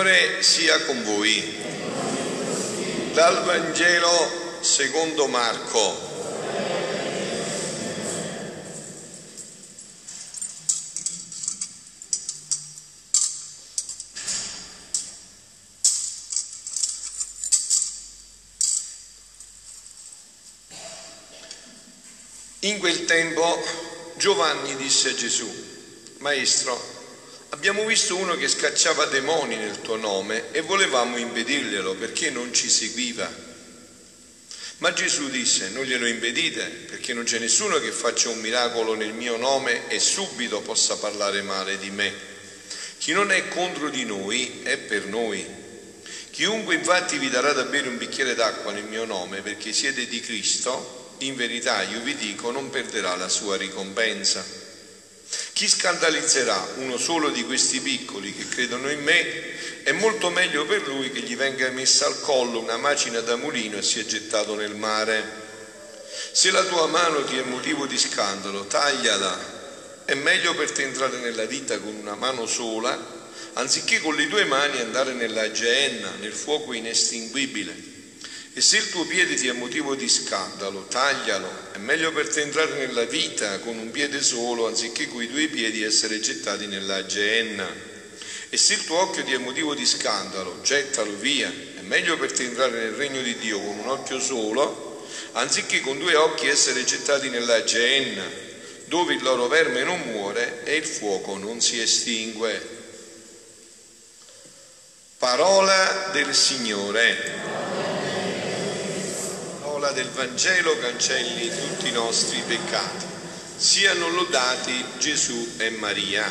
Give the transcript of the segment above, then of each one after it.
Signore sia con voi. Dal Vangelo secondo Marco. In quel tempo Giovanni disse a Gesù, Maestro, Abbiamo visto uno che scacciava demoni nel tuo nome e volevamo impedirglielo perché non ci seguiva. Ma Gesù disse, non glielo impedite perché non c'è nessuno che faccia un miracolo nel mio nome e subito possa parlare male di me. Chi non è contro di noi è per noi. Chiunque infatti vi darà da bere un bicchiere d'acqua nel mio nome perché siete di Cristo, in verità io vi dico non perderà la sua ricompensa. Chi scandalizzerà uno solo di questi piccoli che credono in me, è molto meglio per lui che gli venga messa al collo una macina da mulino e sia gettato nel mare. Se la tua mano ti è motivo di scandalo, tagliala. È meglio per te entrare nella vita con una mano sola, anziché con le due mani andare nella geenna, nel fuoco inestinguibile. E se il tuo piede ti è motivo di scandalo, taglialo. È meglio per te entrare nella vita con un piede solo, anziché coi due piedi essere gettati nella geenna. E se il tuo occhio ti è motivo di scandalo, gettalo via. È meglio per te entrare nel regno di Dio con un occhio solo, anziché con due occhi essere gettati nella geenna, dove il loro verme non muore e il fuoco non si estingue. Parola del Signore parola del Vangelo cancelli tutti i nostri peccati. Siano lodati Gesù e Maria.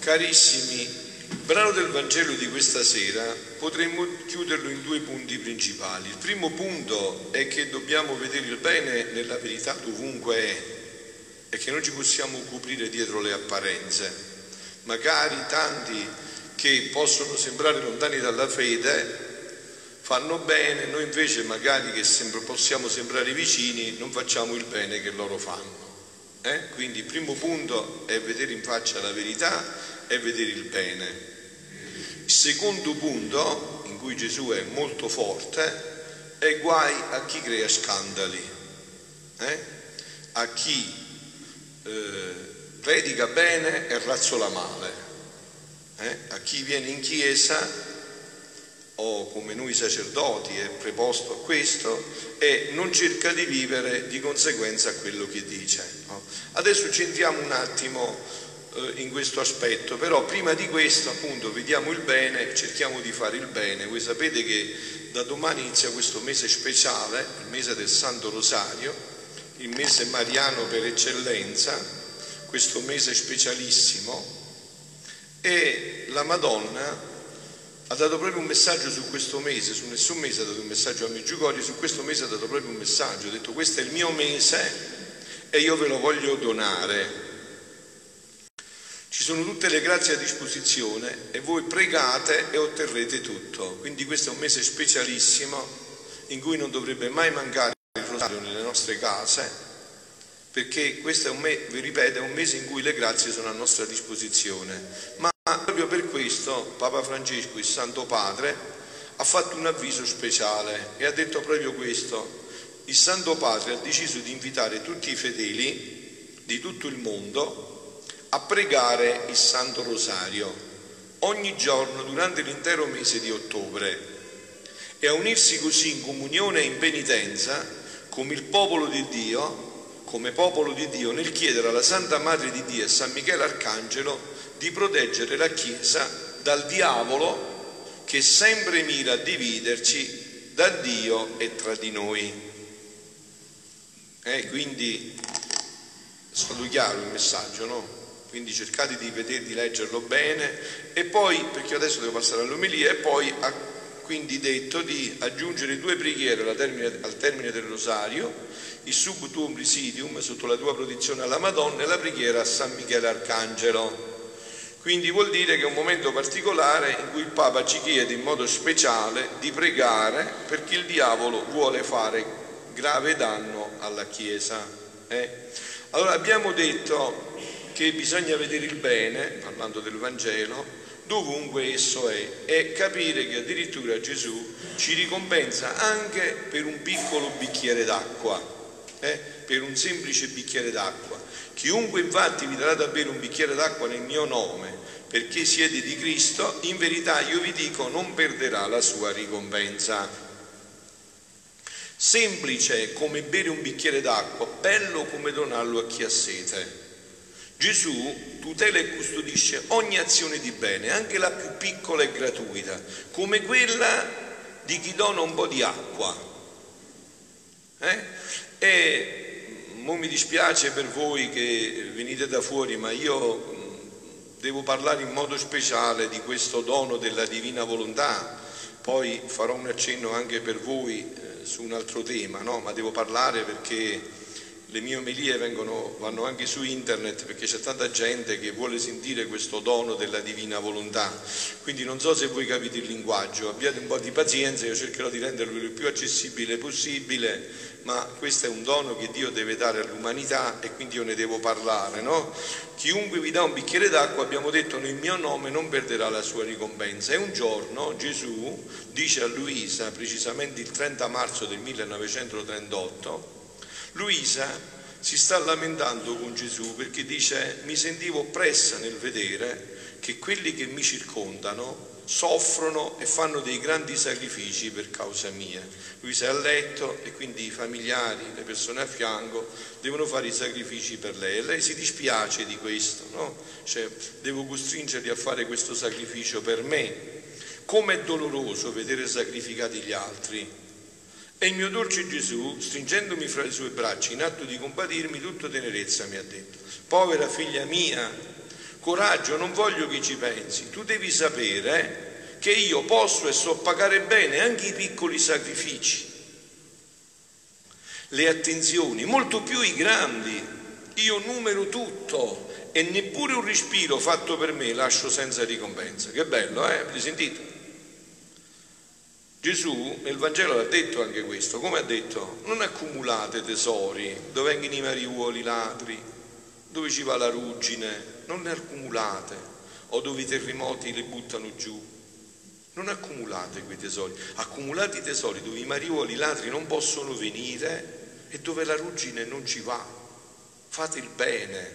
Carissimi, il brano del Vangelo di questa sera potremmo chiuderlo in due punti principali. Il primo punto è che dobbiamo vedere il bene nella verità dovunque è e che non ci possiamo coprire dietro le apparenze. Magari tanti che possono sembrare lontani dalla fede fanno bene, noi invece magari che sembra, possiamo sembrare vicini non facciamo il bene che loro fanno. Eh? Quindi il primo punto è vedere in faccia la verità e vedere il bene. Il secondo punto, in cui Gesù è molto forte, è guai a chi crea scandali, eh? a chi eh, predica bene e razzola male, eh? a chi viene in chiesa o come noi sacerdoti è preposto a questo e non cerca di vivere di conseguenza a quello che dice. No? Adesso entriamo un attimo eh, in questo aspetto, però prima di questo appunto vediamo il bene, cerchiamo di fare il bene. Voi sapete che da domani inizia questo mese speciale, il mese del Santo Rosario, il mese mariano per eccellenza, questo mese specialissimo e la Madonna ha dato proprio un messaggio su questo mese, su nessun mese ha dato un messaggio a Meggiugorio, su questo mese ha dato proprio un messaggio, ha detto questo è il mio mese e io ve lo voglio donare. Ci sono tutte le grazie a disposizione e voi pregate e otterrete tutto. Quindi questo è un mese specialissimo in cui non dovrebbe mai mancare il rosario nelle nostre case, perché questo è un mese, vi ripeto, è un mese in cui le grazie sono a nostra disposizione. Ma proprio per questo Papa Francesco, il Santo Padre, ha fatto un avviso speciale e ha detto proprio questo. Il Santo Padre ha deciso di invitare tutti i fedeli di tutto il mondo a pregare il Santo Rosario ogni giorno durante l'intero mese di ottobre e a unirsi così in comunione e in penitenza come il popolo di Dio, come popolo di Dio, nel chiedere alla Santa Madre di Dio e San Michele Arcangelo di proteggere la Chiesa dal diavolo che sempre mira a dividerci da Dio e tra di noi. Eh, quindi è stato chiaro il messaggio, no? Quindi cercate di, vedere, di leggerlo bene e poi, perché adesso devo passare all'omelia, e poi ha quindi detto di aggiungere due preghiere al termine, al termine del rosario, il sub tuum presidium sotto la tua protezione alla Madonna e la preghiera a San Michele Arcangelo. Quindi vuol dire che è un momento particolare in cui il Papa ci chiede in modo speciale di pregare perché il diavolo vuole fare grave danno alla Chiesa. Eh? Allora abbiamo detto che bisogna vedere il bene, parlando del Vangelo, dovunque esso è e capire che addirittura Gesù ci ricompensa anche per un piccolo bicchiere d'acqua, eh? per un semplice bicchiere d'acqua. Chiunque infatti vi darà da bere un bicchiere d'acqua nel mio nome, perché siete di Cristo, in verità io vi dico non perderà la sua ricompensa. Semplice come bere un bicchiere d'acqua, bello come donarlo a chi ha sete. Gesù tutela e custodisce ogni azione di bene, anche la più piccola e gratuita, come quella di chi dona un po' di acqua. Eh? E non mi dispiace per voi che venite da fuori, ma io devo parlare in modo speciale di questo dono della divina volontà. Poi farò un accenno anche per voi eh, su un altro tema, no? ma devo parlare perché le mie omelie vengono, vanno anche su internet perché c'è tanta gente che vuole sentire questo dono della divina volontà. Quindi non so se voi capite il linguaggio, abbiate un po' di pazienza, io cercherò di renderlo il più accessibile possibile, ma questo è un dono che Dio deve dare all'umanità e quindi io ne devo parlare. No? Chiunque vi dà un bicchiere d'acqua, abbiamo detto nel mio nome, non perderà la sua ricompensa. E un giorno Gesù dice a Luisa, precisamente il 30 marzo del 1938, Luisa si sta lamentando con Gesù perché dice mi sentivo oppressa nel vedere che quelli che mi circondano soffrono e fanno dei grandi sacrifici per causa mia. Luisa è a letto e quindi i familiari, le persone a fianco devono fare i sacrifici per lei e lei si dispiace di questo, no? Cioè, devo costringerli a fare questo sacrificio per me. Com'è doloroso vedere sacrificati gli altri, e il mio dolce Gesù, stringendomi fra le sue braccia in atto di compatirmi, tutto tenerezza mi ha detto, povera figlia mia, coraggio, non voglio che ci pensi, tu devi sapere che io posso e so pagare bene anche i piccoli sacrifici, le attenzioni, molto più i grandi. Io numero tutto e neppure un respiro fatto per me lascio senza ricompensa. Che bello, eh? Avete sentito? Gesù nel Vangelo ha detto anche questo, come ha detto, non accumulate tesori dove vengono i mariuoli ladri, dove ci va la ruggine, non ne accumulate, o dove i terremoti le buttano giù. Non accumulate quei tesori, accumulate i tesori dove i mariuoli ladri non possono venire e dove la ruggine non ci va. Fate il bene,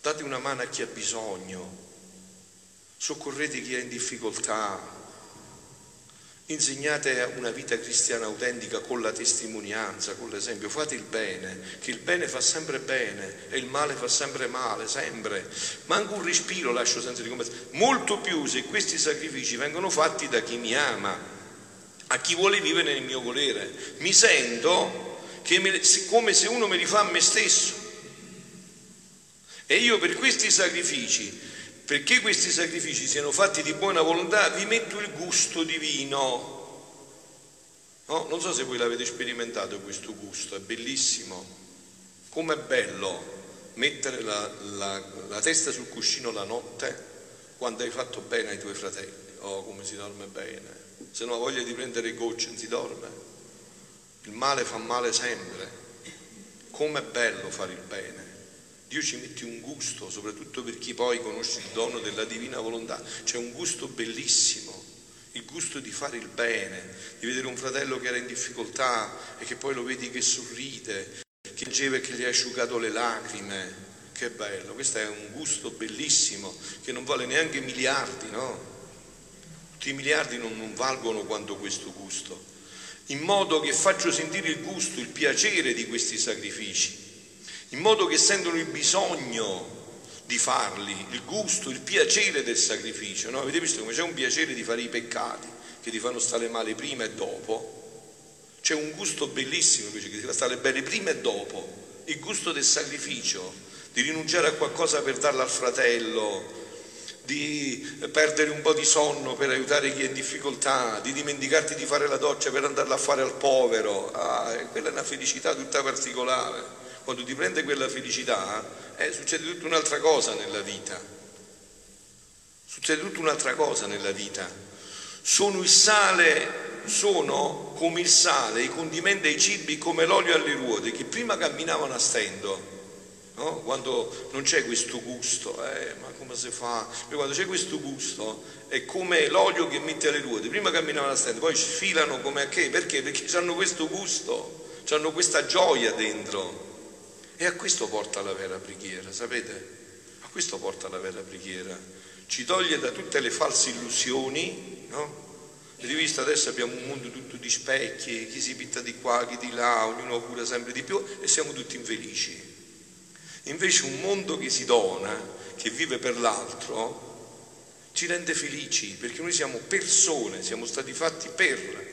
date una mano a chi ha bisogno, soccorrete chi è in difficoltà, Insegnate una vita cristiana autentica con la testimonianza, con l'esempio. Fate il bene, che il bene fa sempre bene e il male fa sempre male, sempre. Manco un respiro lascio senza ricompensa. Molto più se questi sacrifici vengono fatti da chi mi ama, a chi vuole vivere nel mio volere. Mi sento me, come se uno mi rifà a me stesso. E io per questi sacrifici perché questi sacrifici siano fatti di buona volontà, vi metto il gusto divino. No? Non so se voi l'avete sperimentato questo gusto, è bellissimo. Com'è bello mettere la, la, la, testa sul cuscino la notte quando hai fatto bene ai tuoi fratelli. Oh, come si dorme bene. Se non ha voglia di prendere gocce, non si dorme. Il male fa male sempre. Com'è bello fare il bene. Dio ci mette un gusto, soprattutto per chi poi conosce il dono della divina volontà, c'è un gusto bellissimo, il gusto di fare il bene, di vedere un fratello che era in difficoltà e che poi lo vedi che sorride, che piangeva e che gli ha asciugato le lacrime. Che bello, questo è un gusto bellissimo che non vale neanche miliardi, no? Tutti i miliardi non, non valgono quanto questo gusto, in modo che faccio sentire il gusto, il piacere di questi sacrifici in modo che sentono il bisogno di farli, il gusto, il piacere del sacrificio. No? Avete visto come c'è un piacere di fare i peccati che ti fanno stare male prima e dopo? C'è un gusto bellissimo invece che ti fa stare bene prima e dopo, il gusto del sacrificio, di rinunciare a qualcosa per darlo al fratello, di perdere un po' di sonno per aiutare chi è in difficoltà, di dimenticarti di fare la doccia per andarla a fare al povero. Ah, quella è una felicità tutta particolare quando ti prende quella felicità, eh, succede tutta un'altra cosa nella vita. Succede tutta un'altra cosa nella vita. Sono il sale, sono come il sale, i condimenti e i cibi come l'olio alle ruote che prima camminavano a stento no? quando non c'è questo gusto, eh, ma come si fa? quando c'è questo gusto è come l'olio che mette alle ruote, prima camminavano a stento, poi sfilano come a che? Perché? Perché hanno questo gusto, hanno questa gioia dentro. E a questo porta la vera preghiera, sapete? A questo porta la vera preghiera. Ci toglie da tutte le false illusioni, no? Avete visto adesso abbiamo un mondo tutto di specchi, chi si pitta di qua, chi di là, ognuno cura sempre di più e siamo tutti infelici. Invece un mondo che si dona, che vive per l'altro, ci rende felici perché noi siamo persone, siamo stati fatti per.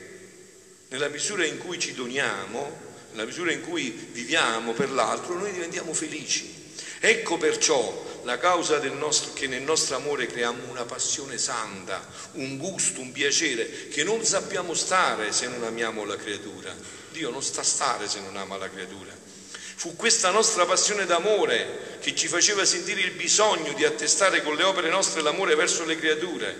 Nella misura in cui ci doniamo, nella misura in cui viviamo per l'altro, noi diventiamo felici. Ecco perciò la causa nostro, che nel nostro amore creiamo una passione santa, un gusto, un piacere, che non sappiamo stare se non amiamo la creatura. Dio non sta a stare se non ama la creatura. Fu questa nostra passione d'amore che ci faceva sentire il bisogno di attestare con le opere nostre l'amore verso le creature,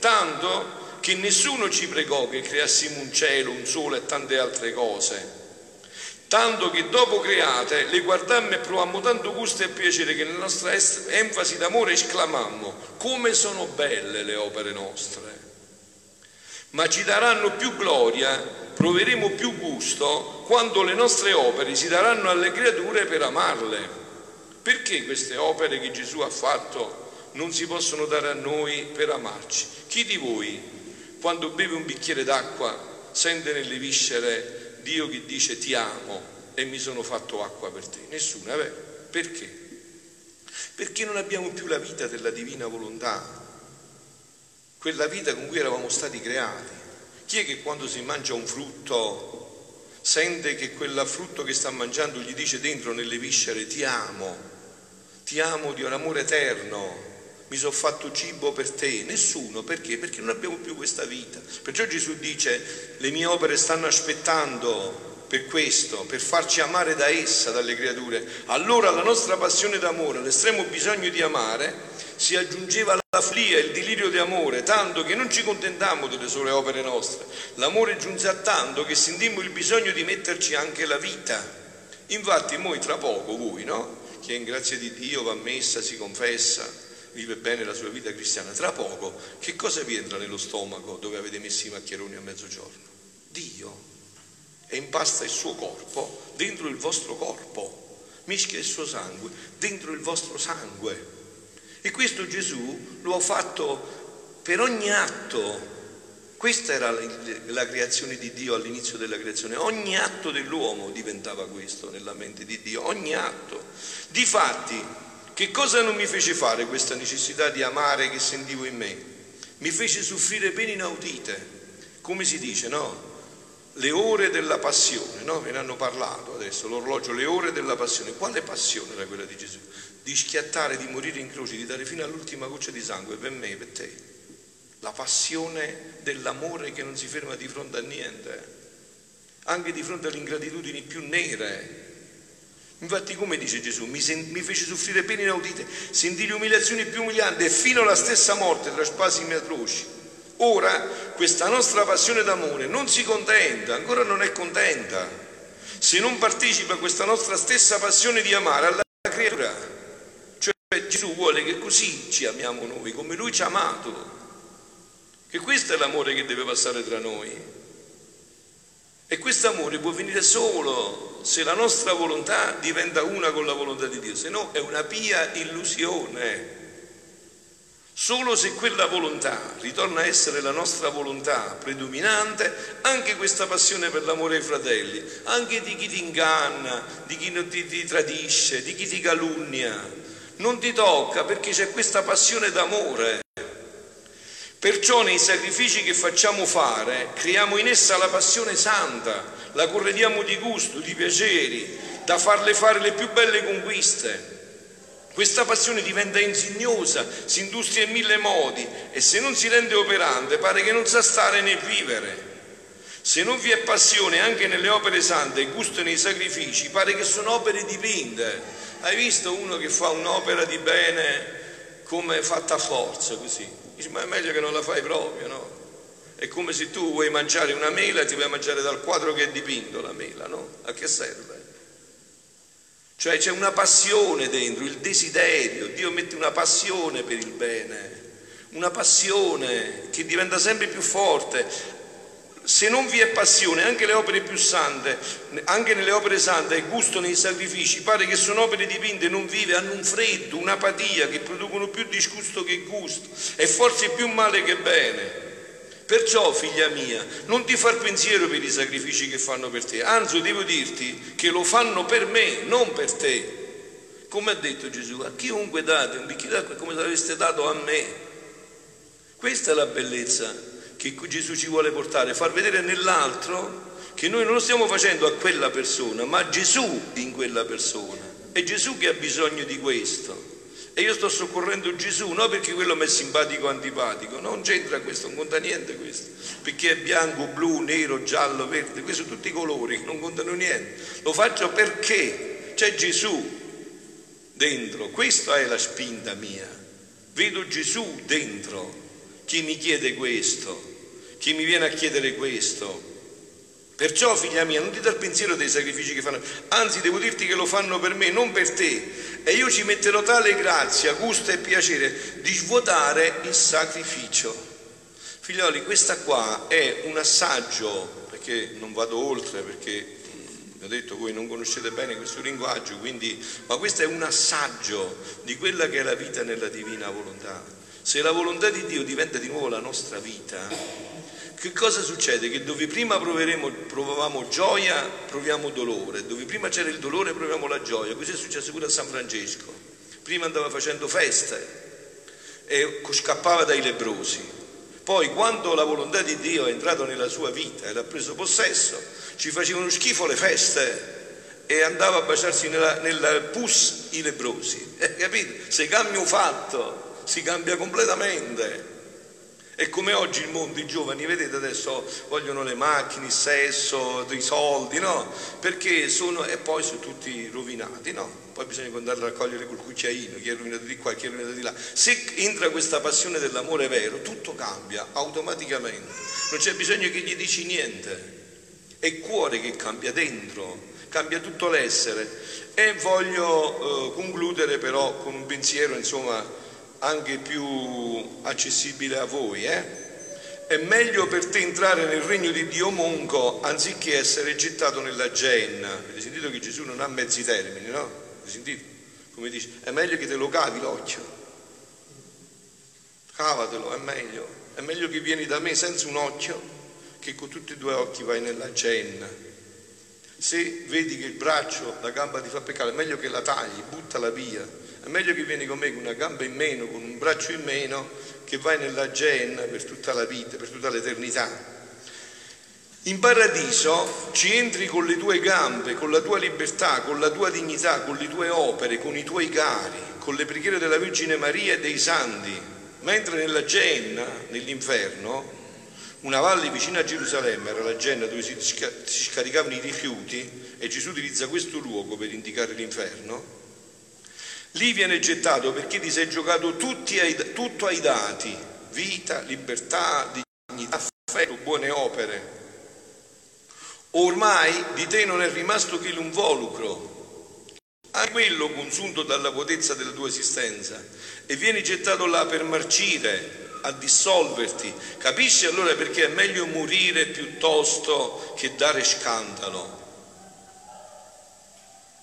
tanto che nessuno ci pregò che creassimo un cielo, un sole e tante altre cose. Tanto che dopo create le guardammo e provammo tanto gusto e piacere che nella nostra enfasi d'amore esclamammo come sono belle le opere nostre. Ma ci daranno più gloria proveremo più gusto quando le nostre opere si daranno alle creature per amarle. Perché queste opere che Gesù ha fatto non si possono dare a noi per amarci? Chi di voi, quando beve un bicchiere d'acqua, sente nelle viscere Dio che dice ti amo e mi sono fatto acqua per te? Nessuno, è vero? Perché? Perché non abbiamo più la vita della divina volontà, quella vita con cui eravamo stati creati. Chi è che quando si mangia un frutto sente che quel frutto che sta mangiando gli dice dentro nelle viscere ti amo, ti amo di un amore eterno, mi sono fatto cibo per te? Nessuno, perché? Perché non abbiamo più questa vita. Perciò Gesù dice le mie opere stanno aspettando per questo, per farci amare da essa, dalle creature. Allora la nostra passione d'amore, l'estremo bisogno di amare, si aggiungeva la follia, il delirio di amore, tanto che non ci contentammo delle sole opere nostre. L'amore giunse a tanto che sentimmo il bisogno di metterci anche la vita. Infatti, noi tra poco, voi, no? Che in grazia di Dio va a messa, si confessa, vive bene la sua vita cristiana, tra poco, che cosa vi entra nello stomaco dove avete messo i maccheroni a mezzogiorno? Dio. E impasta il suo corpo dentro il vostro corpo, mischia il suo sangue dentro il vostro sangue. E questo Gesù lo ha fatto per ogni atto. Questa era la creazione di Dio all'inizio della creazione. Ogni atto dell'uomo diventava questo nella mente di Dio, ogni atto. Difatti, che cosa non mi fece fare questa necessità di amare che sentivo in me? Mi fece soffrire pene inaudite, come si dice, no? Le ore della passione, no? Ve ne hanno parlato adesso, l'orologio, le ore della passione. Quale passione era quella di Gesù? di schiattare, di morire in croce, di dare fino all'ultima goccia di sangue per me, per te. La passione dell'amore che non si ferma di fronte a niente, anche di fronte alle ingratitudini più nere. Infatti, come dice Gesù, mi, sen- mi fece soffrire pene inaudite, sentì le umiliazioni più umilianti e fino alla stessa morte tra spasimi atroci. Ora questa nostra passione d'amore non si contenta, ancora non è contenta, se non partecipa a questa nostra stessa passione di amare alla creatura Gesù vuole che così ci amiamo noi, come Lui ci ha amato, che questo è l'amore che deve passare tra noi. E questo amore può venire solo se la nostra volontà diventa una con la volontà di Dio, se no è una pia illusione. Solo se quella volontà ritorna a essere la nostra volontà predominante, anche questa passione per l'amore ai fratelli, anche di chi ti inganna, di chi ti, ti tradisce, di chi ti calunnia, non ti tocca perché c'è questa passione d'amore. Perciò nei sacrifici che facciamo fare creiamo in essa la passione santa, la corrediamo di gusto, di piaceri, da farle fare le più belle conquiste. Questa passione diventa insignosa, si industria in mille modi e se non si rende operante pare che non sa stare né vivere. Se non vi è passione anche nelle opere sante e gusto nei sacrifici, pare che sono opere dipinte hai visto uno che fa un'opera di bene come fatta a forza così? Dici, ma è meglio che non la fai proprio, no? È come se tu vuoi mangiare una mela e ti vuoi mangiare dal quadro che è dipinto la mela, no? A che serve? Cioè c'è una passione dentro, il desiderio, Dio mette una passione per il bene, una passione che diventa sempre più forte. Se non vi è passione, anche le opere più sante, anche nelle opere sante, il gusto nei sacrifici, pare che sono opere dipinte, non vive, hanno un freddo, un'apatia che producono più disgusto che gusto e forse più male che bene. Perciò, figlia mia, non ti far pensiero per i sacrifici che fanno per te, anzi devo dirti che lo fanno per me, non per te. Come ha detto Gesù, a chiunque date un bicchiere d'acqua come se l'aveste dato a me. Questa è la bellezza che Gesù ci vuole portare, far vedere nell'altro che noi non lo stiamo facendo a quella persona, ma a Gesù in quella persona. È Gesù che ha bisogno di questo. E io sto soccorrendo Gesù, non perché quello mi è simpatico o antipatico, non c'entra questo, non conta niente questo, perché è bianco, blu, nero, giallo, verde, questi sono tutti i colori non contano niente. Lo faccio perché c'è Gesù dentro, questa è la spinta mia. Vedo Gesù dentro, chi mi chiede questo, chi mi viene a chiedere questo, Perciò, figlia mia, non ti dar pensiero dei sacrifici che fanno, anzi devo dirti che lo fanno per me, non per te. E io ci metterò tale grazia, gusto e piacere di svuotare il sacrificio. Figlioli, questa qua è un assaggio, perché non vado oltre, perché ho detto voi non conoscete bene questo linguaggio, quindi, ma questo è un assaggio di quella che è la vita nella divina volontà. Se la volontà di Dio diventa di nuovo la nostra vita, che cosa succede? Che dove prima provavamo gioia, proviamo dolore, dove prima c'era il dolore, proviamo la gioia. Così è successo pure a San Francesco. Prima andava facendo feste e scappava dai lebrosi. Poi, quando la volontà di Dio è entrata nella sua vita e l'ha preso possesso, ci facevano schifo le feste e andava a baciarsi nella, nel pus i lebrosi. Eh, capite? Se cambia un fatto, si cambia completamente. E come oggi il mondo, i giovani, vedete adesso vogliono le macchine, il sesso, i soldi, no? Perché sono, e poi sono tutti rovinati, no? Poi bisogna andare a raccogliere col cucchiaino, chi è rovinato di qua, chi è rovinato di là. Se entra questa passione dell'amore vero, tutto cambia automaticamente. Non c'è bisogno che gli dici niente. È il cuore che cambia dentro, cambia tutto l'essere. E voglio eh, concludere però con un pensiero, insomma, anche più accessibile a voi. Eh? È meglio per te entrare nel regno di Dio monco anziché essere gettato nella genna. Avete sentito che Gesù non ha mezzi termini, no? Avete sentito? Come dice, è meglio che te lo cavi l'occhio. Cavatelo, è meglio. È meglio che vieni da me senza un occhio che con tutti e due occhi vai nella genna. Se vedi che il braccio, la gamba ti fa peccare, è meglio che la tagli, buttala via è meglio che vieni con me con una gamba in meno, con un braccio in meno, che vai nella genna per tutta la vita, per tutta l'eternità. In paradiso ci entri con le tue gambe, con la tua libertà, con la tua dignità, con le tue opere, con i tuoi cari, con le preghiere della Vergine Maria e dei santi, mentre nella genna, nell'inferno, una valle vicina a Gerusalemme, era la genna dove si scaricavano i rifiuti e Gesù utilizza questo luogo per indicare l'inferno, Lì viene gettato perché ti sei giocato ai, tutto ai dati, vita, libertà, dignità, affetto, buone opere. Ormai di te non è rimasto che l'involucro, a quello consunto dalla potenza della tua esistenza, e vieni gettato là per marcire, a dissolverti. Capisci allora perché è meglio morire piuttosto che dare scandalo?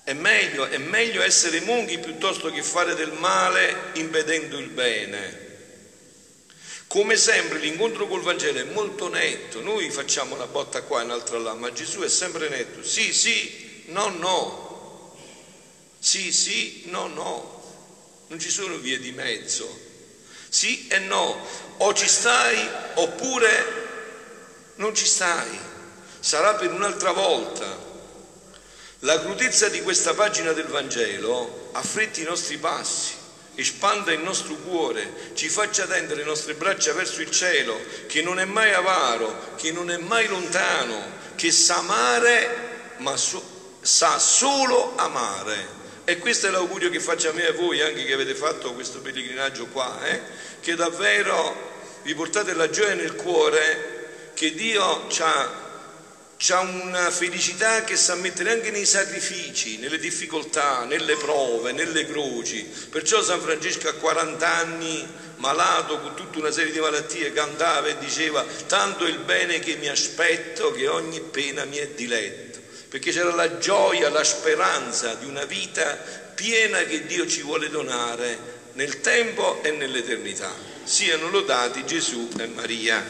È meglio, è meglio essere monchi piuttosto che fare del male impedendo il bene. Come sempre l'incontro col Vangelo è molto netto, noi facciamo una botta qua e un'altra là, ma Gesù è sempre netto. Sì, sì, no, no. Sì, sì, no, no. Non ci sono vie di mezzo. Sì e no. O ci stai oppure non ci stai. Sarà per un'altra volta. La crudezza di questa pagina del Vangelo affretti i nostri passi, espanda il nostro cuore, ci faccia tendere le nostre braccia verso il cielo, che non è mai avaro, che non è mai lontano, che sa amare, ma so, sa solo amare. E questo è l'augurio che faccio a me e a voi, anche che avete fatto questo pellegrinaggio qua, eh? che davvero vi portate la gioia nel cuore che Dio ha una felicità che sa mettere anche nei sacrifici, nelle difficoltà, nelle prove, nelle croci. Perciò San Francesco a 40 anni, malato con tutta una serie di malattie, cantava e diceva tanto il bene che mi aspetto che ogni pena mi è diletto, perché c'era la gioia, la speranza di una vita piena che Dio ci vuole donare nel tempo e nell'eternità. Siano lodati Gesù e Maria.